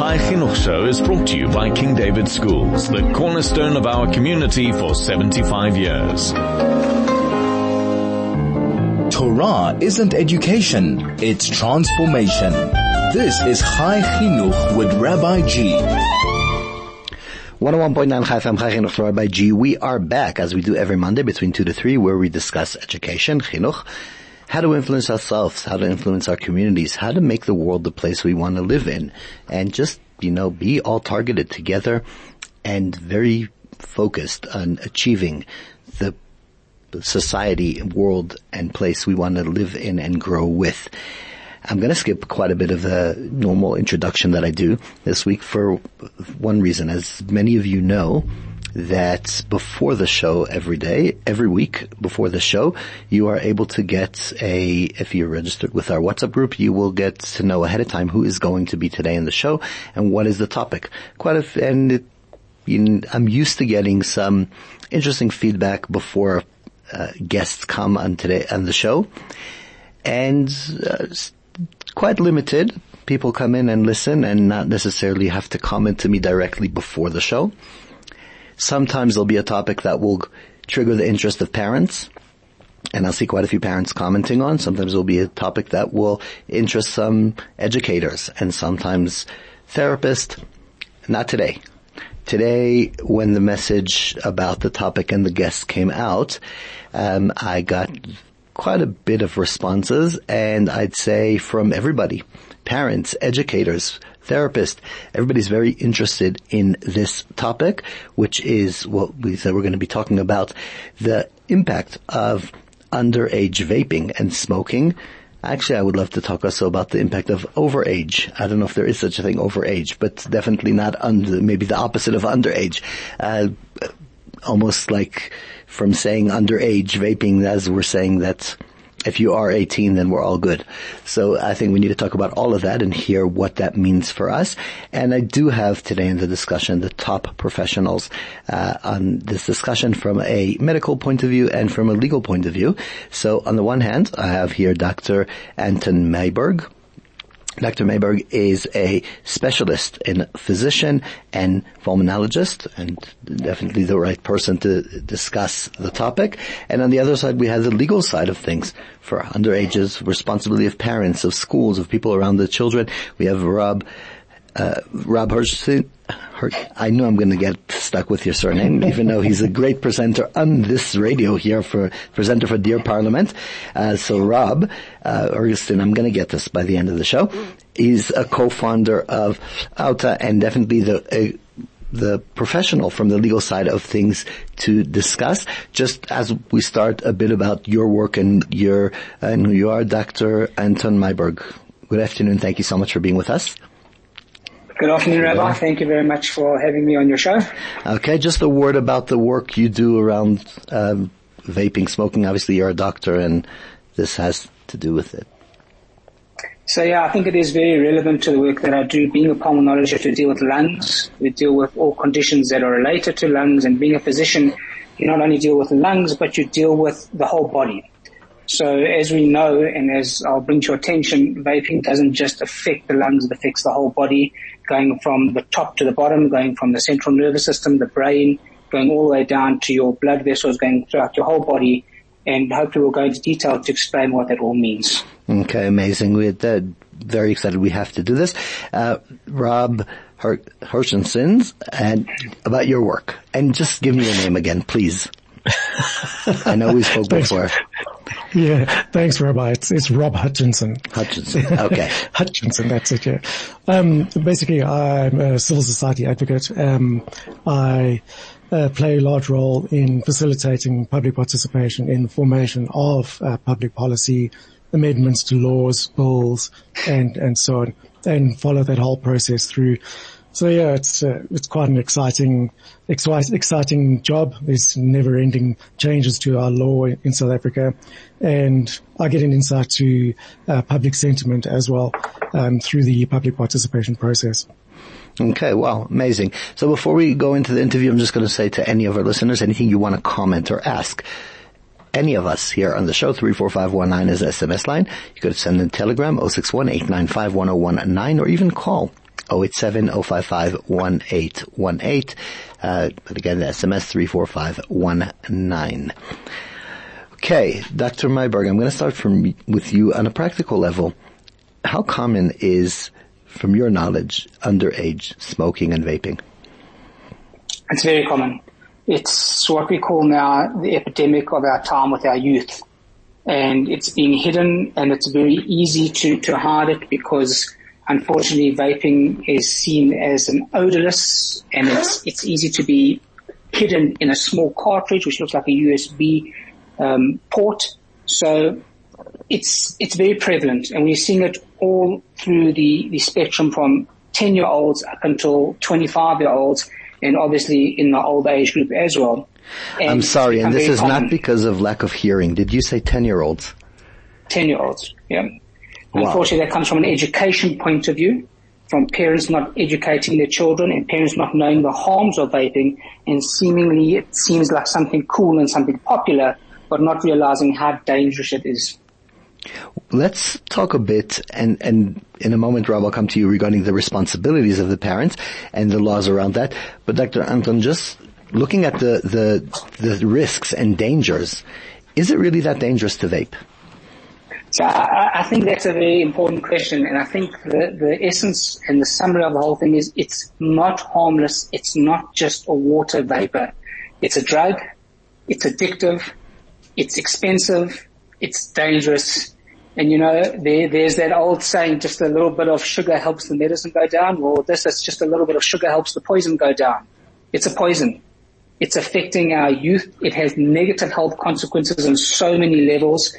Chai Chinuch Show is brought to you by King David Schools, the cornerstone of our community for 75 years. Torah isn't education, it's transformation. This is Chai Chinuch with Rabbi G. 101.9 Chai FM Chai Chinuch Rabbi G. We are back as we do every Monday between 2 to 3 where we discuss education, Chinuch, how to influence ourselves, how to influence our communities, how to make the world the place we want to live in, and just, you know, be all targeted together and very focused on achieving the society, world, and place we want to live in and grow with. I'm going to skip quite a bit of the normal introduction that I do this week for one reason. As many of you know, that before the show every day, every week before the show, you are able to get a, if you're registered with our WhatsApp group, you will get to know ahead of time who is going to be today in the show and what is the topic. Quite a, and it, you, I'm used to getting some interesting feedback before uh, guests come on today on the show, and uh, quite limited. People come in and listen and not necessarily have to comment to me directly before the show. Sometimes there'll be a topic that will trigger the interest of parents. And I'll see quite a few parents commenting on. Sometimes there'll be a topic that will interest some educators and sometimes therapists. Not today. Today, when the message about the topic and the guests came out, um, I got quite a bit of responses and I'd say from everybody. Parents, educators, therapists, everybody's very interested in this topic, which is what we said we're going to be talking about, the impact of underage vaping and smoking. Actually, I would love to talk also about the impact of overage. I don't know if there is such a thing, overage, but definitely not under, maybe the opposite of underage. Uh, almost like from saying underage vaping as we're saying that if you are 18, then we're all good. So I think we need to talk about all of that and hear what that means for us. And I do have today in the discussion the top professionals uh, on this discussion from a medical point of view and from a legal point of view. So on the one hand, I have here Dr. Anton Meyberg. Dr. Meyberg is a specialist in physician and pulmonologist and definitely the right person to discuss the topic. And on the other side, we have the legal side of things for underages, responsibility of parents, of schools, of people around the children. We have Rob, uh, Rob Hirschstein, I knew I'm going to get stuck with your surname, even though he's a great presenter on this radio here for presenter for Dear Parliament. Uh, so Rob uh, Augustin, I'm going to get this by the end of the show. He's a co-founder of OUTA and definitely the. Uh, the professional from the legal side of things to discuss. Just as we start a bit about your work and your and who you are, Dr. Anton Meyberg. Good afternoon. Thank you so much for being with us. Good afternoon, Rabbi. Thank you very much for having me on your show. Okay, just a word about the work you do around um, vaping, smoking. Obviously, you're a doctor, and this has to do with it. So yeah, I think it is very relevant to the work that I do. Being a pulmonologist, we deal with lungs. We deal with all conditions that are related to lungs. And being a physician, you not only deal with lungs, but you deal with the whole body. So as we know, and as I'll bring to your attention, vaping doesn't just affect the lungs, it affects the whole body going from the top to the bottom, going from the central nervous system, the brain, going all the way down to your blood vessels, going throughout your whole body. And hopefully we'll go into detail to explain what that all means. Okay, amazing. We're uh, very excited we have to do this. Uh, Rob Her- and about your work. And just give me your name again, please. I know we spoke before. Yeah, thanks, Rabbi. It's, it's Rob Hutchinson. Hutchinson, okay. Hutchinson, that's it, yeah. Um, basically, I'm a civil society advocate. Um, I uh, play a large role in facilitating public participation in the formation of uh, public policy, amendments to laws, bills, and, and so on, and follow that whole process through so yeah, it's uh, it's quite an exciting, exciting job. There's never-ending changes to our law in South Africa, and I get an insight to uh, public sentiment as well um, through the public participation process. Okay, wow, amazing. So before we go into the interview, I'm just going to say to any of our listeners, anything you want to comment or ask any of us here on the show, 34519 is SMS line. You could send a telegram, 061 or even call 087-055-1818. Uh, but again, the SMS 34519. Okay, Dr. Meyberg, I'm going to start from with you on a practical level. How common is, from your knowledge, underage smoking and vaping? It's very common. It's what we call now the epidemic of our time with our youth. And it's being hidden and it's very easy to, to hide it because unfortunately vaping is seen as an odorless and it's, it's easy to be hidden in a small cartridge which looks like a USB um, port. So it's, it's very prevalent and we're seeing it all through the, the spectrum from 10 year olds up until 25 year olds and obviously in the old age group as well. And I'm sorry, and this is common. not because of lack of hearing. Did you say 10 year olds? 10 year olds, yeah. Wow. Unfortunately, that comes from an education point of view, from parents not educating their children and parents not knowing the harms of vaping and seemingly it seems like something cool and something popular, but not realizing how dangerous it is. Let's talk a bit, and, and in a moment, Rob, I'll come to you regarding the responsibilities of the parents and the laws around that. But Dr. Anton, just looking at the, the, the risks and dangers, is it really that dangerous to vape? So I, I, think that's a very important question, and I think the, the essence and the summary of the whole thing is it's not harmless. It's not just a water vapor. It's a drug. It's addictive. It's expensive it's dangerous. And you know, there, there's that old saying, just a little bit of sugar helps the medicine go down. Well, this is just a little bit of sugar helps the poison go down. It's a poison. It's affecting our youth. It has negative health consequences on so many levels.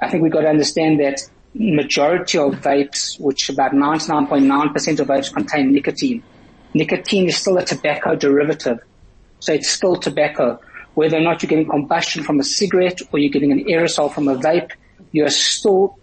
I think we've got to understand that majority of vapes, which about 99.9% of vapes contain nicotine. Nicotine is still a tobacco derivative. So it's still tobacco whether or not you're getting combustion from a cigarette or you're getting an aerosol from a vape, you're still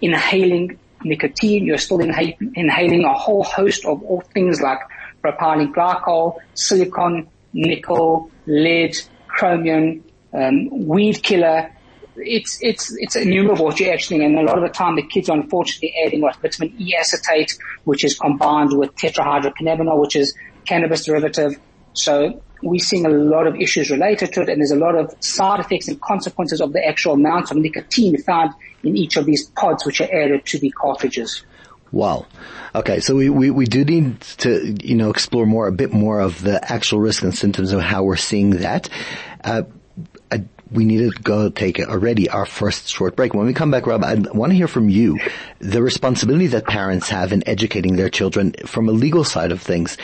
inhaling nicotine, you're still inhaling a whole host of all things like propylene glycol, silicon, nickel, lead, chromium, um, weed killer. It's, it's, it's innumerable what you're actually, and a lot of the time the kids are unfortunately adding what vitamin E acetate, which is combined with tetrahydrocannabinol, which is cannabis derivative. So we're seeing a lot of issues related to it and there's a lot of side effects and consequences of the actual amount of nicotine found in each of these pods which are added to the cartridges. Wow. Okay, so we, we, we do need to, you know, explore more, a bit more of the actual risk and symptoms of how we're seeing that. Uh, we need to go take already our first short break. When we come back, Rob, I want to hear from you the responsibility that parents have in educating their children from a legal side of things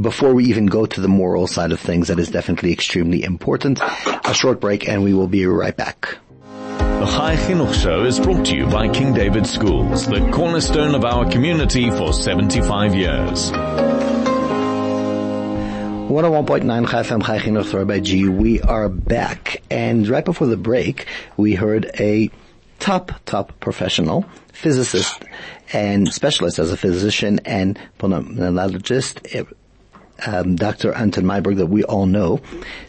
before we even go to the moral side of things. That is definitely extremely important. A short break and we will be right back. The Chai Chinuch Show is brought to you by King David Schools, the cornerstone of our community for 75 years. 101.9 Chai FM Chai by G. We are back. And right before the break, we heard a top, top professional, physicist and specialist as a physician and pulmonologist, um, Dr. Anton Meyberg that we all know,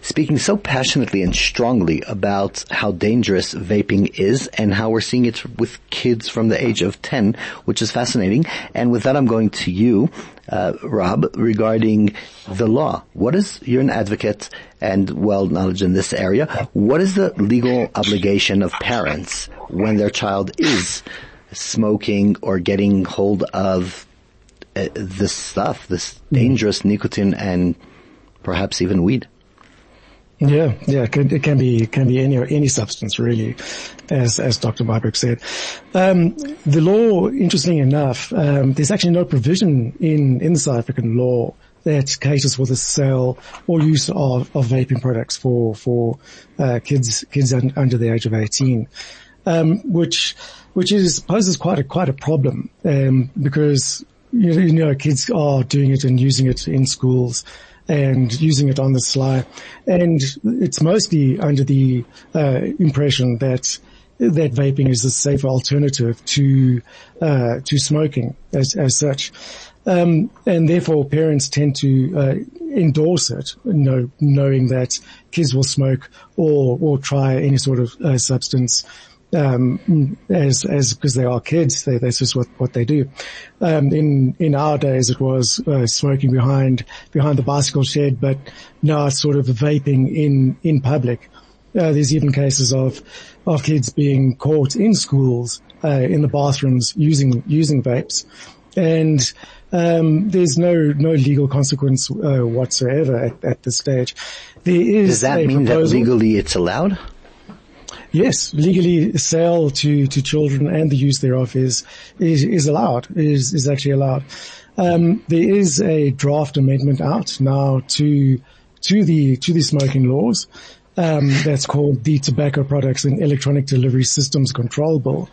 speaking so passionately and strongly about how dangerous vaping is and how we're seeing it with kids from the age of 10, which is fascinating. And with that, I'm going to you, uh, Rob, regarding the law. What is, you're an advocate and well knowledge in this area. What is the legal obligation of parents when their child is smoking or getting hold of uh, this stuff, this dangerous nicotine and perhaps even weed. Yeah, yeah, it can, it can be it can be any any substance really, as as Dr. Meyberg said. Um, the law, interestingly enough, um, there's actually no provision in in the South African law that caters for the sale or use of, of vaping products for for uh, kids kids un, under the age of 18, um, which which is poses quite a quite a problem um, because you know, kids are doing it and using it in schools and using it on the sly. And it's mostly under the uh, impression that that vaping is a safer alternative to uh, to smoking as as such. Um, and therefore parents tend to uh, endorse it, you know, knowing that kids will smoke or or try any sort of uh, substance um, as as because they are kids, they, that's just what what they do. Um, in in our days, it was uh, smoking behind behind the bicycle shed, but now it's sort of vaping in in public. Uh, there's even cases of of kids being caught in schools uh, in the bathrooms using using vapes, and um, there's no no legal consequence uh, whatsoever at, at this stage. There is Does that mean proposal. that legally it's allowed? Yes, legally sale to, to children and the use thereof is, is, is allowed, is, is actually allowed. Um, there is a draft amendment out now to, to the, to the smoking laws. Um, that's called the Tobacco Products and Electronic Delivery Systems Control Bill.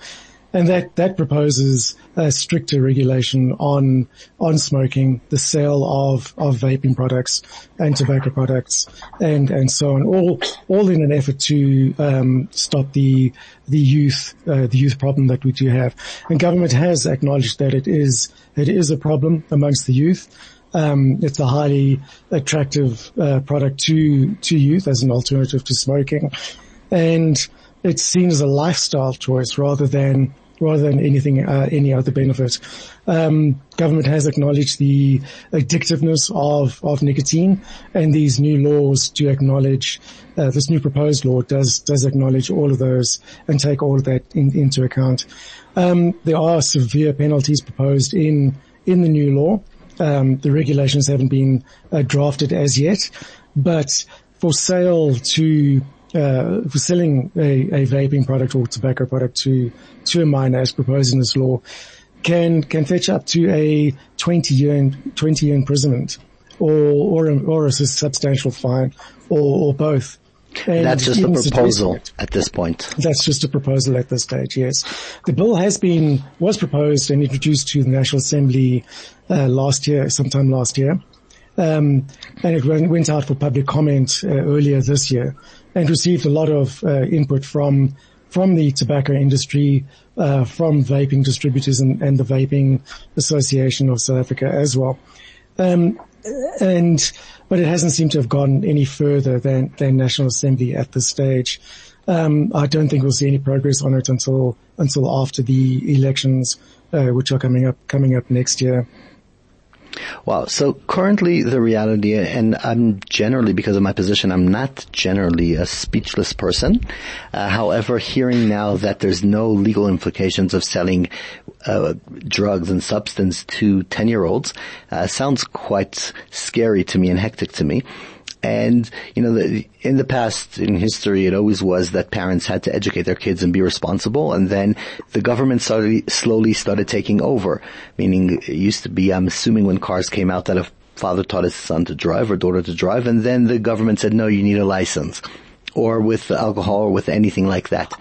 And that, that proposes a stricter regulation on, on smoking, the sale of, of vaping products and tobacco products and, and so on, all, all in an effort to, um, stop the, the youth, uh, the youth problem that we do have. And government has acknowledged that it is, it is a problem amongst the youth. Um, it's a highly attractive, uh, product to, to youth as an alternative to smoking. And it's seen as a lifestyle choice rather than rather than anything, uh, any other benefit. Um, government has acknowledged the addictiveness of, of nicotine and these new laws do acknowledge, uh, this new proposed law does, does acknowledge all of those and take all of that in, into account. Um, there are severe penalties proposed in, in the new law. Um, the regulations haven't been uh, drafted as yet, but for sale to uh, for selling a, a vaping product or tobacco product to to a minor, as proposed in this law, can can fetch up to a 20 year 20 year imprisonment, or or a, or a substantial fine, or, or both. And That's just a proposal at this point. That's just a proposal at this stage, yes. The bill has been, was proposed and introduced to the National Assembly uh, last year, sometime last year. Um, and it went, went out for public comment uh, earlier this year and received a lot of uh, input from from the tobacco industry, uh, from vaping distributors and, and the Vaping Association of South Africa as well. Um, and but it hasn't seemed to have gone any further than than National Assembly at this stage. Um, I don't think we'll see any progress on it until until after the elections, uh, which are coming up coming up next year. Wow. So currently the reality, and I'm generally, because of my position, I'm not generally a speechless person. Uh, however, hearing now that there's no legal implications of selling uh, drugs and substance to 10 year olds, uh, sounds quite scary to me and hectic to me. And, you know, the, in the past, in history, it always was that parents had to educate their kids and be responsible. And then the government started, slowly started taking over. Meaning it used to be, I'm assuming when cars came out that a father taught his son to drive or daughter to drive. And then the government said, no, you need a license. Or with alcohol or with anything like that.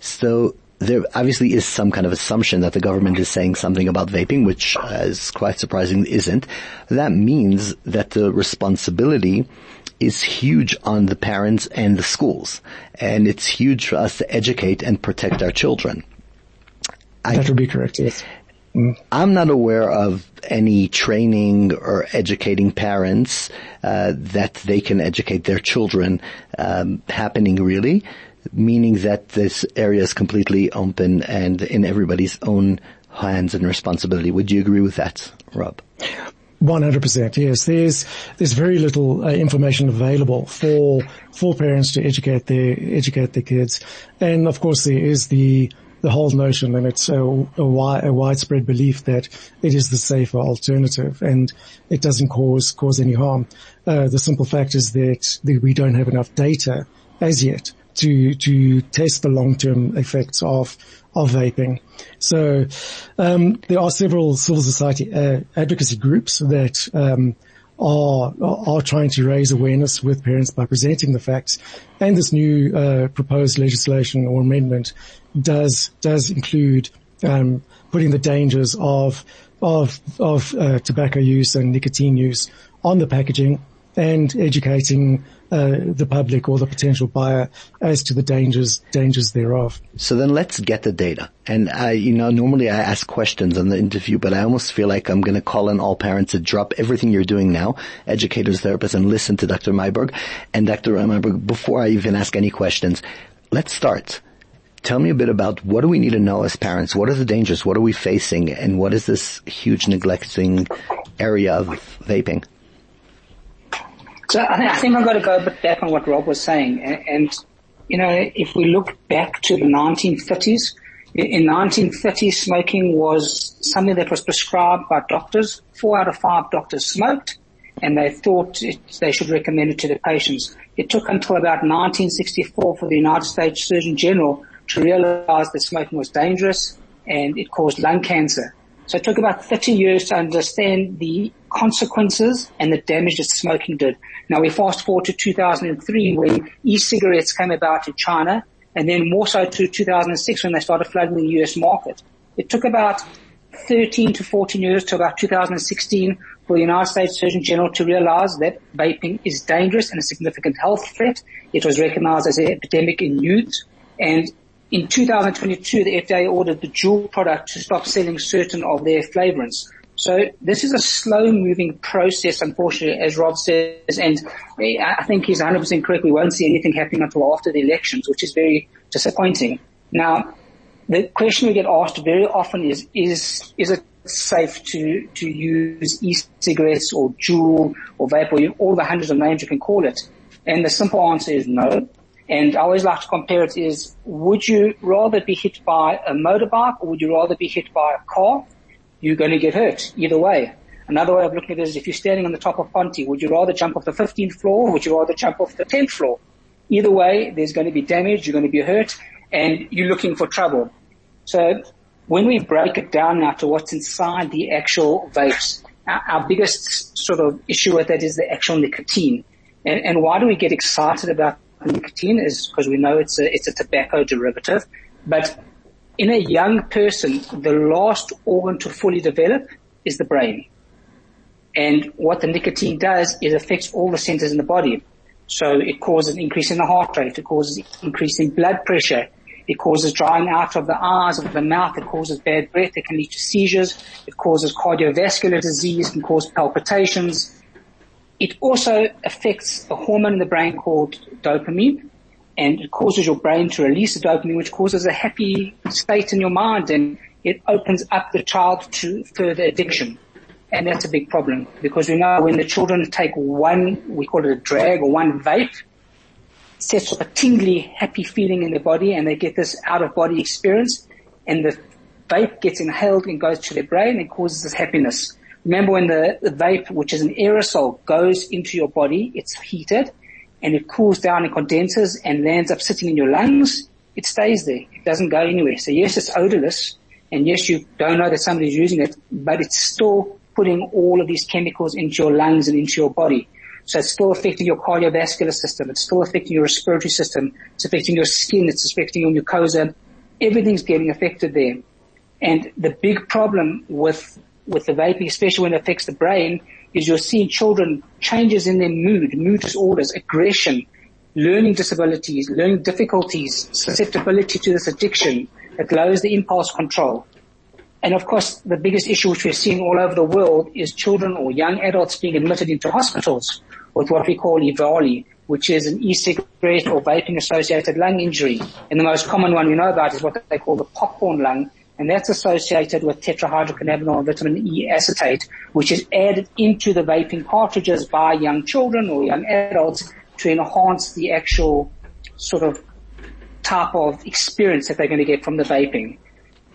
So there obviously is some kind of assumption that the government is saying something about vaping, which uh, is quite surprising isn't. That means that the responsibility is huge on the parents and the schools. And it's huge for us to educate and protect our children. I- That would be correct. Yes. I'm not aware of any training or educating parents uh, that they can educate their children um, happening really, meaning that this area is completely open and in everybody's own hands and responsibility. Would you agree with that, Rob? One hundred percent. Yes, there's there's very little uh, information available for for parents to educate their educate their kids, and of course there is the the whole notion, and it's a, a, wi- a widespread belief that it is the safer alternative, and it doesn't cause cause any harm. Uh, the simple fact is that, that we don't have enough data as yet to to test the long term effects of of vaping. So um, there are several civil society uh, advocacy groups that um, are are trying to raise awareness with parents by presenting the facts. And this new uh, proposed legislation or amendment does does include um, putting the dangers of of of uh, tobacco use and nicotine use on the packaging and educating Uh, the public or the potential buyer as to the dangers dangers thereof. So then let's get the data. And I, you know, normally I ask questions on the interview, but I almost feel like I'm going to call in all parents to drop everything you're doing now, educators, therapists, and listen to Dr. Meyberg. And Dr. Meyberg, before I even ask any questions, let's start. tell me a bit about what do we need to know as parents? What are the dangers? What are we facing? And what is this huge neglecting area of vaping? So I, think I've got to go a bit back on what Rob was saying. And, you know, if we look back to the 1930s, in 1930, smoking was something that was prescribed by doctors. Four out of five doctors smoked, and they thought it, they should recommend it to their patients. It took until about 1964 for the United States Surgeon General to realize that smoking was dangerous and it caused lung cancer. So it took about 30 years to understand the consequences and the damage that smoking did. Now we fast forward to 2003 when e-cigarettes came about in China and then more so to 2006 when they started flooding the US market. It took about 13 to 14 years to about 2016 for the United States Surgeon General to realize that vaping is dangerous and a significant health threat. It was recognized as an epidemic in youth and in 2022, the FDA ordered the Juul product to stop selling certain of their flavorants. So this is a slow moving process, unfortunately, as Rob says, and I think he's 100% correct. We won't see anything happening until after the elections, which is very disappointing. Now, the question we get asked very often is, is, is it safe to, to use e-cigarettes or Juul or vape or all the hundreds of names you can call it? And the simple answer is no. And I always like to compare it is, would you rather be hit by a motorbike or would you rather be hit by a car? You're going to get hurt either way. Another way of looking at it is if you're standing on the top of Ponte, would you rather jump off the 15th floor or would you rather jump off the 10th floor? Either way, there's going to be damage, you're going to be hurt, and you're looking for trouble. So when we break it down now to what's inside the actual vapes, our, our biggest sort of issue with that is the actual nicotine. And, and why do we get excited about nicotine is because we know it's a, it's a tobacco derivative. But in a young person, the last organ to fully develop is the brain. And what the nicotine does is affects all the centers in the body. So it causes an increase in the heart rate. It causes increase in blood pressure. It causes drying out of the eyes, of the mouth. It causes bad breath. It can lead to seizures. It causes cardiovascular disease. It can cause palpitations. It also affects a hormone in the brain called dopamine and it causes your brain to release the dopamine which causes a happy state in your mind and it opens up the child to further addiction. And that's a big problem because we know when the children take one, we call it a drag or one vape, sets off a tingly, happy feeling in their body and they get this out of body experience and the vape gets inhaled and goes to their brain and causes this happiness. Remember when the, the vape, which is an aerosol, goes into your body, it's heated and it cools down and condenses and lands up sitting in your lungs, it stays there. It doesn't go anywhere. So yes, it's odorless and yes, you don't know that somebody's using it, but it's still putting all of these chemicals into your lungs and into your body. So it's still affecting your cardiovascular system. It's still affecting your respiratory system. It's affecting your skin. It's affecting your mucosa. Everything's getting affected there. And the big problem with with the vaping, especially when it affects the brain, is you're seeing children changes in their mood, mood disorders, aggression, learning disabilities, learning difficulties, susceptibility to this addiction. that lowers the impulse control. And of course, the biggest issue which we're seeing all over the world is children or young adults being admitted into hospitals with what we call EVALI, which is an e-cigarette or vaping associated lung injury. And the most common one we know about is what they call the popcorn lung, and that's associated with tetrahydrocannabinol vitamin E acetate, which is added into the vaping cartridges by young children or young adults to enhance the actual sort of type of experience that they're going to get from the vaping.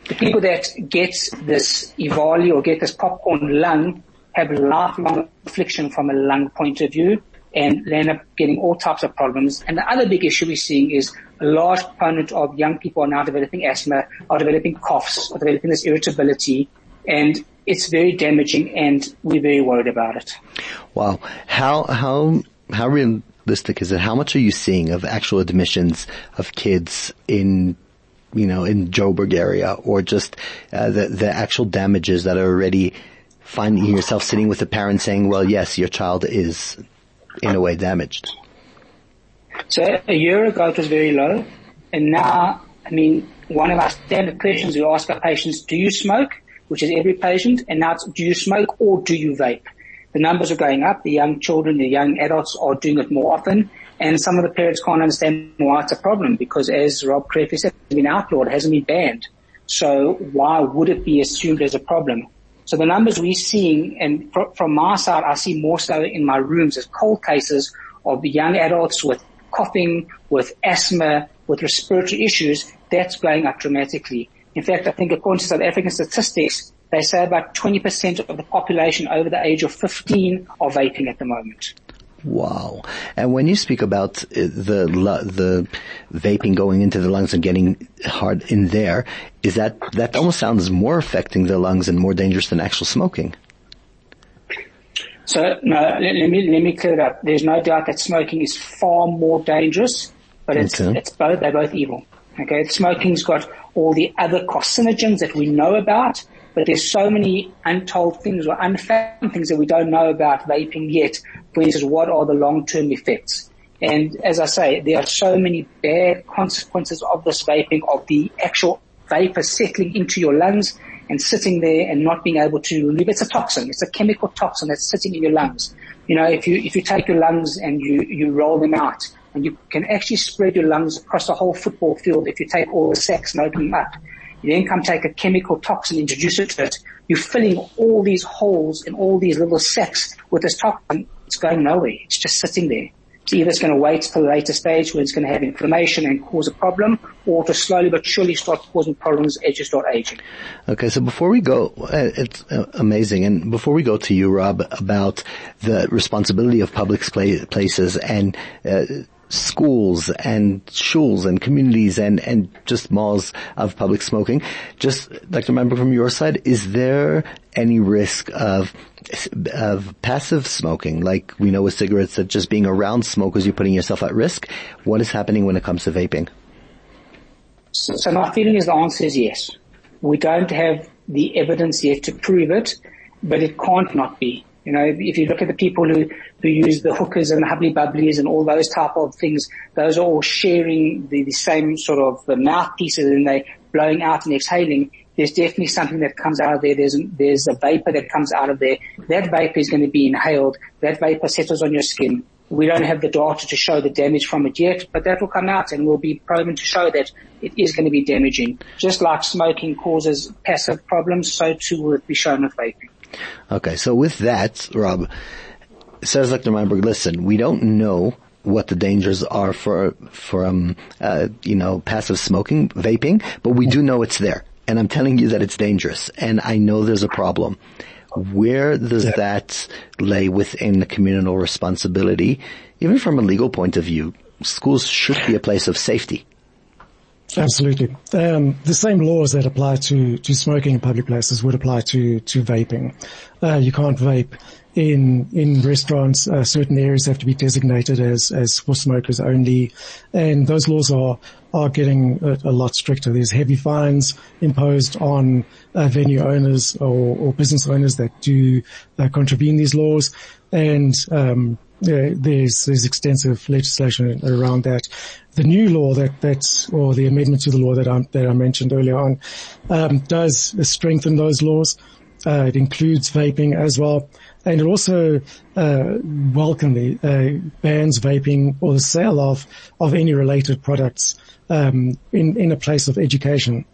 The people that get this EVALI or get this popcorn lung have lifelong affliction from a lung point of view and they end up getting all types of problems. And the other big issue we're seeing is a large component of young people are now developing asthma, are developing coughs, are developing this irritability, and it's very damaging and we're very worried about it. Wow. How, how, how realistic is it? How much are you seeing of actual admissions of kids in you know, in Joburg area or just uh, the, the actual damages that are already finding yourself sitting with a parent saying, well, yes, your child is in a way damaged? So a year ago it was very low and now, I mean, one of our standard questions we ask our patients, do you smoke? Which is every patient and now it's, do you smoke or do you vape? The numbers are going up. The young children, the young adults are doing it more often And some of the parents can't understand why it's a problem because as Rob correctly said, it's been outlawed, it hasn't been banned. So why would it be assumed as a problem? So the numbers we're seeing, and fr- from my side, I see more so in my rooms as cold cases of young adults with coughing, with asthma, with respiratory issues, that's going up dramatically. In fact, I think according to South African statistics, they say about 20% of the population over the age of 15 are vaping at the moment. Wow. And when you speak about uh, the the vaping going into the lungs and getting hard in there, is that that almost sounds more affecting the lungs and more dangerous than actual smoking? So no, let, let me let me clear it up. There's no doubt that smoking is far more dangerous, but it's Okay. it's both they're both evil. Okay, smoking's got all the other carcinogens that we know about, but there's so many untold things or unfound things that we don't know about vaping yet. For instance, what are the long-term effects? And as I say, there are so many bad consequences of this vaping, of the actual vapor settling into your lungs and sitting there and not being able to leave. It's a toxin. It's a chemical toxin that's sitting in your lungs. You know, if you, if you take your lungs and you, you roll them out and you can actually spread your lungs across the whole football field if you take all the sacs and open them up. You then come take a chemical toxin, introduce it to it. You're filling all these holes in all these little sacs with this toxin. It's going nowhere. It's just sitting there. It's either it's going to wait till a later stage where it's going to have inflammation and cause a problem, or to slowly but surely start causing problems as you start aging. Okay, so before we go, uh, it's uh, amazing, and before we go to you, Rob, about the responsibility of public pla- places and uh, schools and schools and communities and, and just malls of public smoking, just like to remember from your side, is there any risk of of passive smoking, like we know with cigarettes, that just being around smokers, you're putting yourself at risk? What is happening when it comes to vaping? So, so my feeling is the answer is yes. We don't have the evidence yet to prove it, but it can't not be. You know, if you look at the people who, who use the hookahs and the hubbly bubblies and all those type of things, those are all sharing the, the same sort of the mouthpieces and they blowing out and exhaling. There's definitely something that comes out of there. There's, there's a vapor that comes out of there. That vapor is going to be inhaled. That vapor settles on your skin. We don't have the data to show the damage from it yet, but that will come out and will be proven to show that it is going to be damaging. Just like smoking causes passive problems, so too will it be shown with vaping. Okay, so with that, Rob, says Dr. Meinberg, listen, we don't know what the dangers are for, for, um, uh, you know, passive smoking, vaping, but we do know it's there. And I'm telling you that it's dangerous. And I know there's a problem. Where does that lay within the communal responsibility? Even from a legal point of view, schools should be a place of safety. Absolutely. Um, the same laws that apply to, to smoking in public places would apply to, to vaping. Uh, you can't vape in, in restaurants. Uh, certain areas have to be designated as, as for smokers only. And those laws are, are getting a, a lot stricter. There's heavy fines imposed on uh, venue owners or, or business owners that do uh, contravene these laws. And, um, yeah, there's there's extensive legislation around that. The new law that that's or the amendment to the law that I that I mentioned earlier on um, does strengthen those laws. Uh, it includes vaping as well, and it also uh, welcomely uh, bans vaping or the sale of of any related products um, in in a place of education,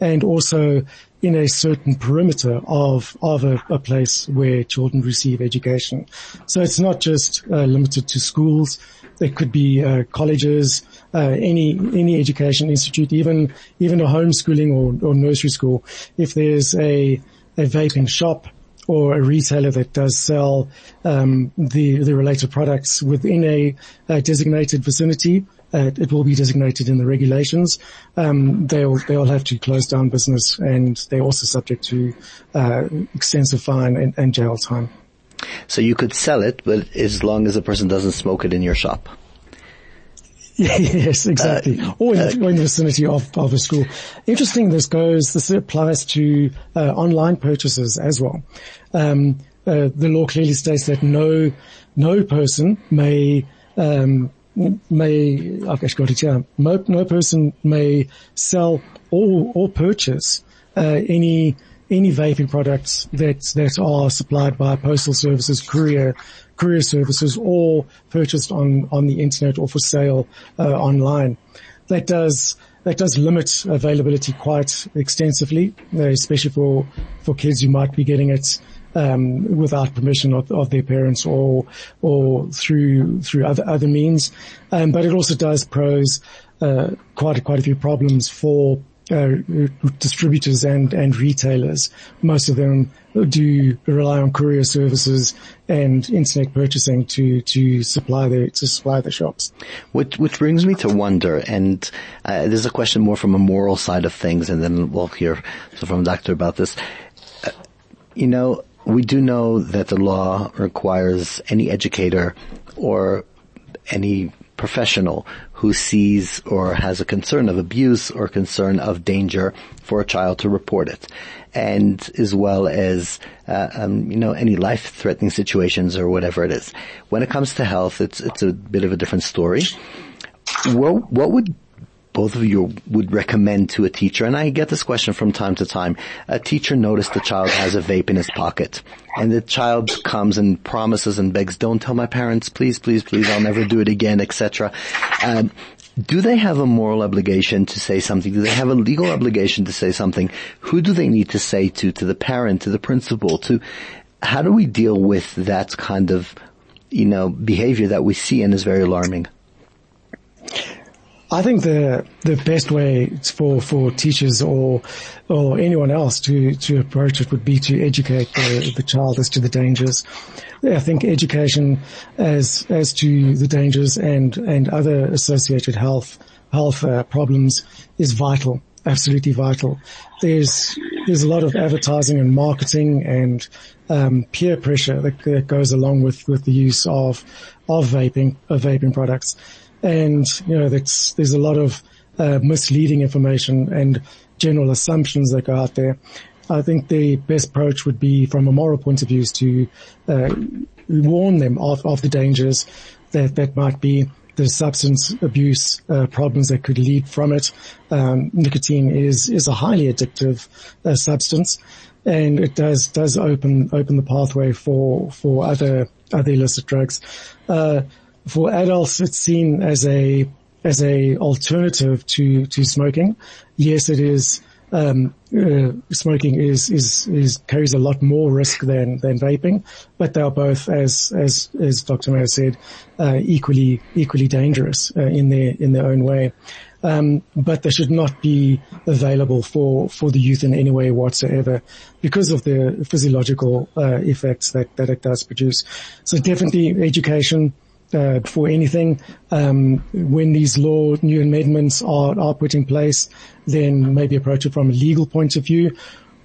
and also in a certain perimeter of of a, a place where children receive education. So it's not just uh, limited to schools. It could be uh, colleges, uh, any any education institute, even even a homeschooling or, or nursery school. If there's a a vaping shop or a retailer that does sell um, the the related products within a, a designated vicinity, uh, it will be designated in the regulations. Um, they'll they'll have to close down business, and they're also subject to uh, extensive fine and, and jail time. So you could sell it, but as long as the person doesn't smoke it in your shop. yes, exactly. or, in the, or in the vicinity of, of a school. Interesting, this goes, this applies to uh, online purchases as well. Um, uh, the law clearly states that no, no person may, um, may, I've actually got it here, no, no person may sell or, or purchase, uh, any, any vaping products that that are supplied by postal services, courier courier services, or purchased on on the internet or for sale uh, online. That does that does limit availability quite extensively, uh, especially for for kids who might be getting it um, without permission of, of, their parents or or through through other other means. Um, but it also does pose uh, quite quite a few problems for uh, distributors and, and retailers. Most of them do rely on courier services and internet purchasing to, to supply their, to supply the shops. Which, which brings me to wonder, and uh, there's a question more from a moral side of things, and then we'll hear from the Doctor about this. Uh, you know, we do know that the law requires any educator or any professional who sees or has a concern of abuse or concern of danger for a child to report it. And as well as, uh, um, you know, any life-threatening situations or whatever it is. When it comes to health, it's, it's a bit of a different story. What, what would both of you would recommend to a teacher? And I get this question from time to time. A teacher noticed the child has a vape in his pocket and the child comes and promises and begs, don't tell my parents, please, please, please, I'll never do it again, etc. Um, do they have a moral obligation to say something? Do they have a legal obligation to say something? Who do they need to say to? To the parent, to the principal, to, how do we deal with that kind of, you know, behavior that we see and is very alarming? I think the the best way for for teachers or or anyone else to to approach it would be to educate the, the child as to the dangers. I think education as as to the dangers and and other associated health health uh, problems is vital, absolutely vital. There's there's a lot of advertising and marketing and um, peer pressure that, that goes along with with the use of of vaping of vaping products and you know there's there's a lot of uh, misleading information and general assumptions that go out there. I think the best approach would be, from a moral point of view, is to uh, warn them of, of the dangers that that might be the substance abuse uh, problems that could lead from it. Um, nicotine is is a highly addictive uh, substance, and it does does open open the pathway for for other other illicit drugs. Uh, for adults, it's seen as a as a alternative to to smoking. Yes, it is. Um, uh, smoking is, is is carries a lot more risk than than vaping, but they are both, as as as Dr. Mayer said, uh, equally equally dangerous uh, in their in their own way. Um, but they should not be available for, for the youth in any way whatsoever because of the physiological uh, effects that, that it does produce. So definitely education, uh, before anything. Um, when these law new amendments are, are put in place, then maybe approach it from a legal point of view.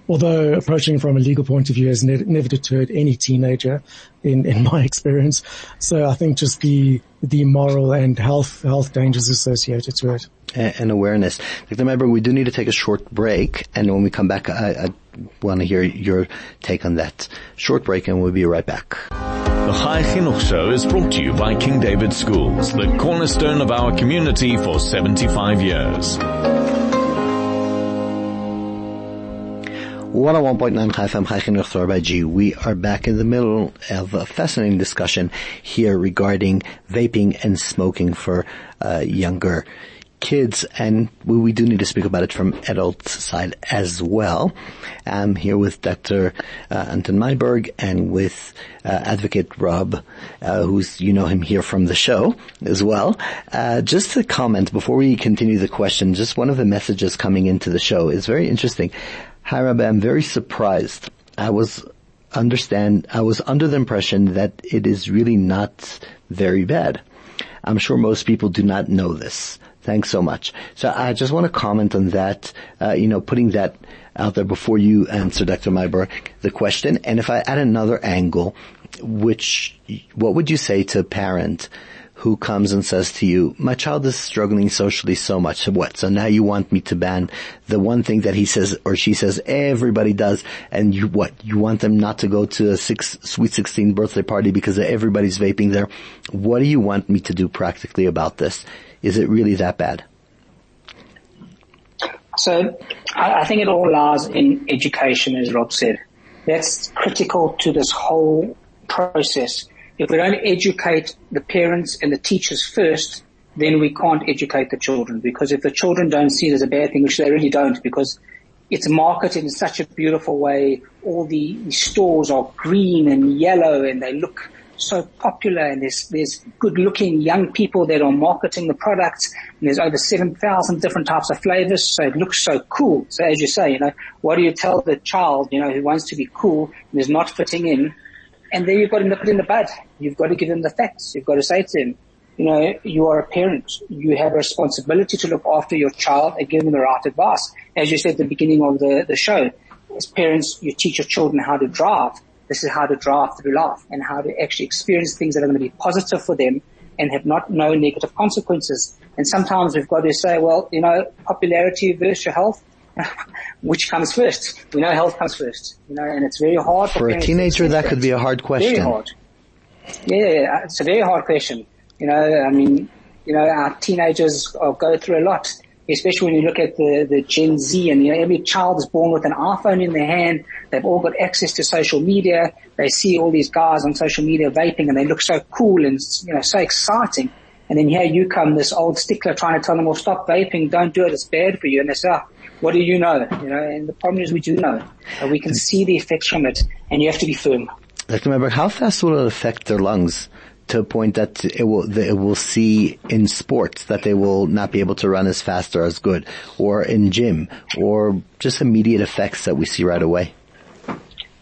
Although approaching from a legal point of view has ne- never deterred any teenager in, in my experience. So I think just the, the moral and health, health dangers associated to it. And, awareness. Dr. We do need to take a short break. And when we come back, I, I want to hear your take on that short break and we'll be right back. The Chai Chinuch Show is brought to you by King David Schools, the cornerstone of our community for 75 years. 101.9 Chai FM Chai Chinuch G. We are back in the middle of a fascinating discussion here regarding vaping and smoking for uh, younger kids, and we, do need to speak about it from adult side as well. I'm here with Dr. Uh, Anton Meyberg and with uh, Advocate Rob, uh, who's you know him here from the show as well. Uh, just to comment before we continue the question, just one of the messages coming into the show is very interesting. Hi, Rob. I'm very surprised. I was understand. I was under the impression that it is really not very bad. I'm sure most people do not know this. Thanks so much. So I just want to comment on that, uh, you know, putting that out there before you answer, Dr. Meyberg, the question. And if I add another angle, which, what would you say to a parent who comes and says to you, my child is struggling socially so much. So what? So now you want me to ban the one thing that he says or she says everybody does and you what? You want them not to go to a six, sweet 16 birthday party because everybody's vaping there. What do you want me to do practically about this? Is it really that bad? So I, think it all lies in education, as Rob said. That's critical to this whole process. If we don't educate the parents and the teachers first, then we can't educate the children because if the children don't see it as a bad thing, which they really don't because it's marketed in such a beautiful way. All the stores are green and yellow and they look so popular and there's, there's good looking young people that are marketing the products and there's over 7,000 different types of flavors. So it looks so cool. So as you say, you know, what do you tell the child, you know, who wants to be cool and is not fitting in? And then you've got to nip it in the bud. You've got to give them the facts. You've got to say to them, you know, you are a parent. You have a responsibility to look after your child and give them the right advice. As you said at the beginning of the, the show, as parents, you teach your children how to drive. This is how to draw through life and how to actually experience things that are going to be positive for them and have not no negative consequences. And sometimes we've got to say, well, you know, popularity versus your health, which comes first? We know health comes first, you know, and it's very hard for, for a teenager. That could be a hard question. Very hard. Yeah, it's a very hard question. You know, I mean, you know, our teenagers go through a lot, especially when you look at the, the Gen Z and, you know, every child is born with an iPhone in their hand. They've all got access to social media. They see all these guys on social media vaping and they look so cool and, you know, so exciting. And then here you come, this old stickler trying to tell them, well, stop vaping, don't do it, it's bad for you. And they say, oh, what do you know? You know, and the problem is we do know. And we can see the effects from it and you have to be firm. Dr. Meyberg, how fast will it affect their lungs? To a point that it will that it will see in sports that they will not be able to run as fast or as good, or in gym, or just immediate effects that we see right away.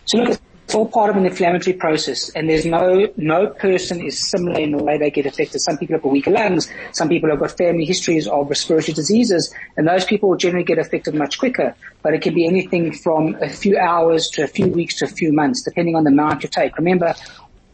So look, it's all part of an inflammatory process, and there's no no person is similar in the way they get affected. Some people have got weaker lungs, some people have got family histories of respiratory diseases, and those people will generally get affected much quicker. But it can be anything from a few hours to a few weeks to a few months, depending on the amount you take. Remember,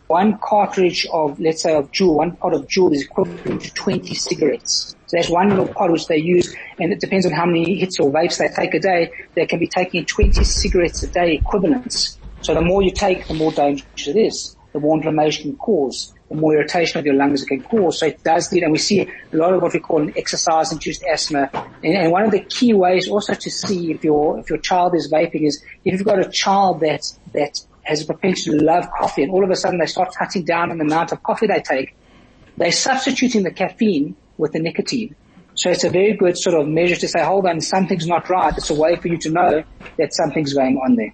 one cartridge of, let's say, of Juul, one pot of Juul is equivalent to 20 cigarettes. So that's one little pot which they use, and it depends on how many hits or vapes they take a day. They can be taking 20 cigarettes a day equivalents. So the more you take, the more dangerous it is. The more inflammation can cause, the more irritation of your lungs it can cause. So it does lead, and we see a lot of what we call an exercise-induced asthma. And, and one of the key ways also to see if your if your child is vaping is if you've got a child that that has a propensity to love coffee and all of a sudden they start cutting down on the amount of coffee they take, they're substituting the caffeine with the nicotine. So it's a very good sort of measure to say, hold on, something's not right. It's a way for you to know that something's going on there.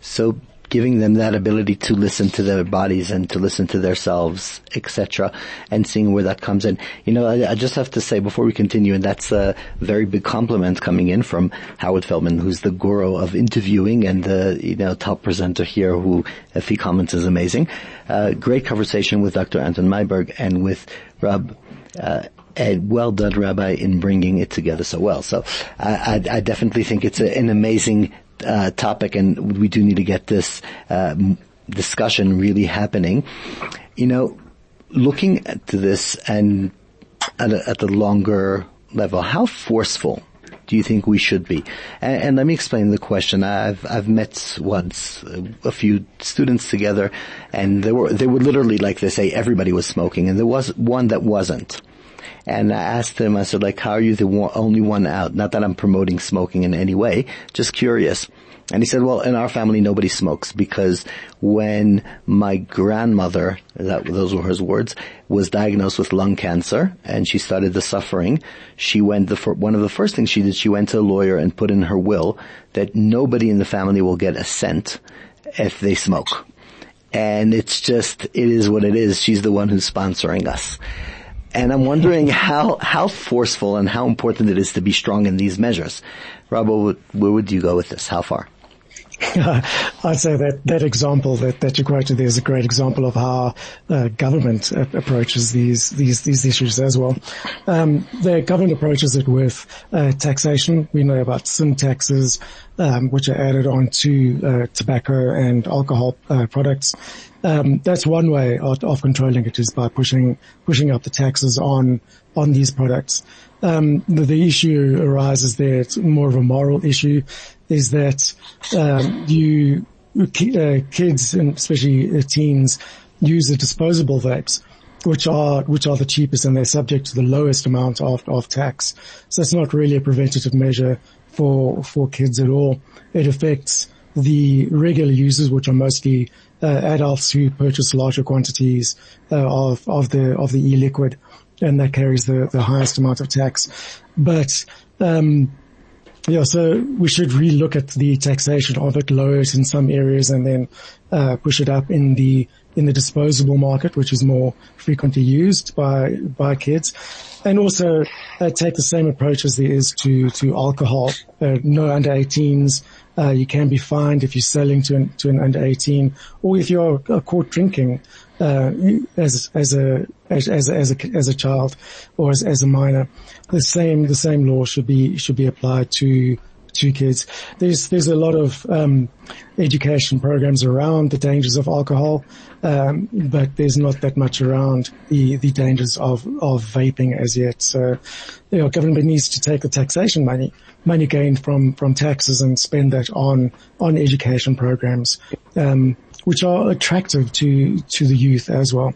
So giving them that ability to listen to their bodies and to listen to themselves, etc., and seeing where that comes in. You know, I, I, just have to say before we continue, and that's a very big compliment coming in from Howard Feldman, who's the guru of interviewing and the you know top presenter here, who if he comments is amazing. Uh, great conversation with Dr. Anton Meyberg and with Rob. Uh, and well done, Rabbi, in bringing it together so well. So I, I, I definitely think it's a, an amazing uh, topic, and we do need to get this uh, discussion really happening. You know, looking at this and at, a, at the longer level, how forceful do you think we should be? And, and, let me explain the question. I've I've met once a few students together, and they were they were literally like they say everybody was smoking, and there was one that wasn't. And I asked him, I said, like, how are you the only one out? Not that I'm promoting smoking in any way, just curious. And he said, well, in our family, nobody smokes because when my grandmother, that, those were his words, was diagnosed with lung cancer and she started the suffering, she went, the, one of the first things she did, she went to a lawyer and put in her will that nobody in the family will get a cent if they smoke. And it's just, it is what it is. She's the one who's sponsoring us. And I'm wondering how, how forceful and how important it is to be strong in these measures. Rob, where would you go with this? How far? I'd say that that example that, that you quoted there is a great example of how uh, government uh, approaches these these these issues as well. Um, the government approaches it with uh, taxation. We know about sin taxes, um, which are added on to uh, tobacco and alcohol uh, products. Um, that's one way of, of, controlling it is by pushing pushing up the taxes on on these products. Um, the, the, issue arises there. It's more of a moral issue. Is that um, you uh, kids and especially uh, teens use the disposable vapes, which are which are the cheapest and they're subject to the lowest amount of of tax. So it's not really a preventative measure for, for kids at all. It affects the regular users, which are mostly uh, adults who purchase larger quantities uh, of of the of the e-liquid, and that carries the the highest amount of tax. But um, yeah, so we should relook at the taxation of it, lower it in some areas, and then uh, push it up in the in the disposable market, which is more frequently used by by kids, and also uh, take the same approach as there is to to alcohol. Uh, no under 18s. Uh, you can be fined if you're selling to an, to an under 18, or if you're caught drinking uh, as as a as, as as a as a child or as as a minor. The same the same law should be should be applied to to kids. There's there's a lot of um, education programs around the dangers of alcohol, um, but there's not that much around the the dangers of of vaping as yet. So, you know, government needs to take the taxation money money gained from from taxes and spend that on on education programs. Um, which are attractive to, to the youth as well.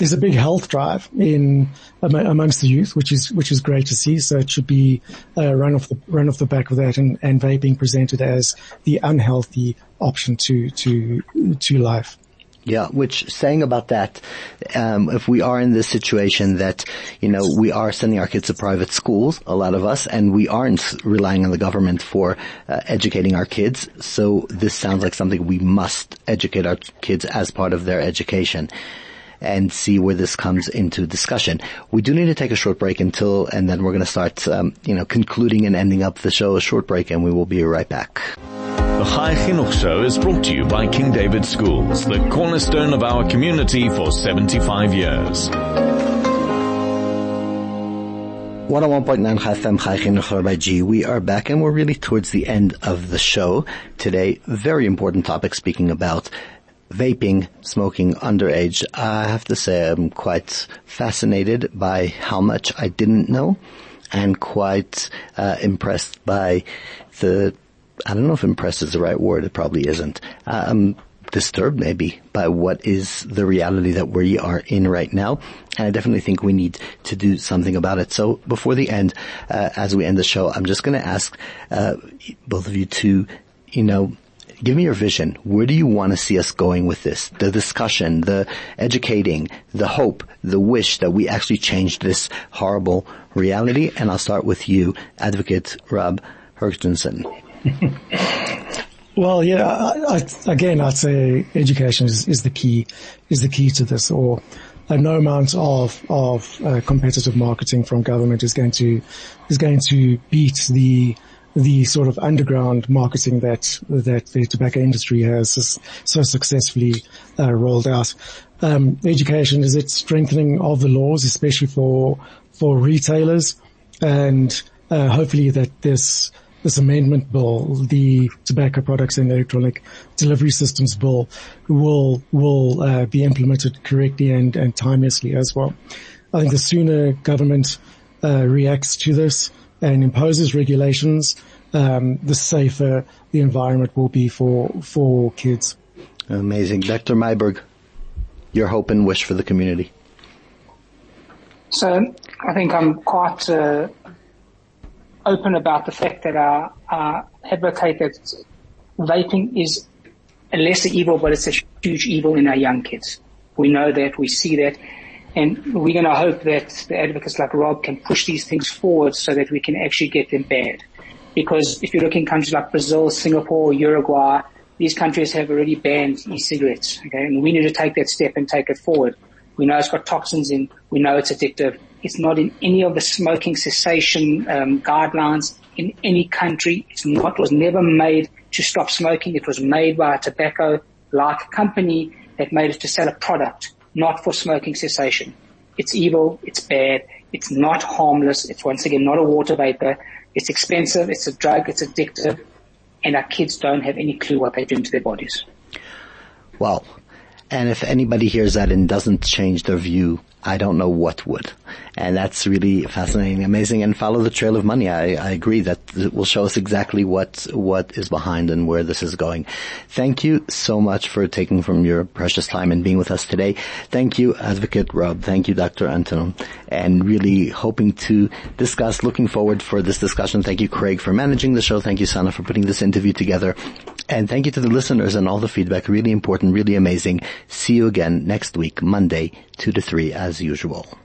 There's a big health drive in amongst the youth, which is which is great to see. So it should be uh, run off the run off the back of that, and and vaping presented as the unhealthy option to to to life. Yeah, which saying about that, um, if we are in this situation that, you know, we are sending our kids to private schools, a lot of us, and we aren't relying on the government for uh, educating our kids. So this sounds like something we must educate our kids as part of their education and see where this comes into discussion. We do need to take a short break until, and then we're going to start, um, you know, concluding and ending up the show a short break, and we will be right back. The Chai Chinuch Show is brought to you by King David Schools, the cornerstone of our community for 75 years. 101.9 FM Chai Chinuch G. We are back and we're really towards the end of the show today. Very important topic speaking about vaping, smoking underage. I have to say I'm quite fascinated by how much I didn't know and quite uh, impressed by the I don't know if impressed is the right word. It probably isn't. Um, disturbed maybe by what is the reality that we are in right now. And I definitely think we need to do something about it. So before the end, uh, as we end the show, I'm just going to ask, uh, both of you to, you know, give me your vision. Where do you want to see us going with this? The discussion, the educating, the hope, the wish that we actually change this horrible reality. And I'll start with you, Advocate Rob Hutchinson. well, yeah, I, I, again, I'd say education is, is the key, is the key to this, or no amount of of uh, competitive marketing from government is going to is going to beat the the sort of underground marketing that that the tobacco industry has so successfully uh, rolled out. Um, education is its strengthening of the laws, especially for for retailers, and uh, hopefully that this this amendment bill, the Tobacco Products and Electronic Delivery Systems bill, will will uh, be implemented correctly and, and timelessly as well. I think the sooner government uh, reacts to this and imposes regulations, um, the safer the environment will be for for kids. Amazing, Dr. Meyberg. Your hope and wish for the community. So I think I'm quite uh, open about the fact that I, I advocate that vaping is a lesser evil, but it's a huge evil in our young kids. We know that, we see that, and we're going to hope that the advocates like Rob can push these things forward so that we can actually get them banned. Because if you look in countries like Brazil, Singapore, Uruguay, these countries have already banned e-cigarettes. Okay, and we need to take that step and take it forward. We know it's got toxins in. We know it's addictive. It's not in any of the smoking cessation um, guidelines in any country. It's not. Was never made to stop smoking. It was made by a tobacco-like company that made it to sell a product, not for smoking cessation. It's evil. It's bad. It's not harmless. It's once again not a water vapor. It's expensive. It's a drug. It's addictive, and our kids don't have any clue what they're doing to their bodies. Well, And if anybody hears that and doesn't change their view, I don't know what would. And that's really fascinating, amazing, and follow the trail of money. I, I agree that it will show us exactly what, what is behind and where this is going. Thank you so much for taking from your precious time and being with us today. Thank you, Advocate Rob. Thank you, Dr. Anton. And really hoping to discuss, looking forward for this discussion. Thank you, Craig, for managing the show. Thank you, Sana, for putting this interview together. And thank you to the listeners and all the feedback. Really important, really amazing. See you again next week, Monday, 2 to 3 as usual.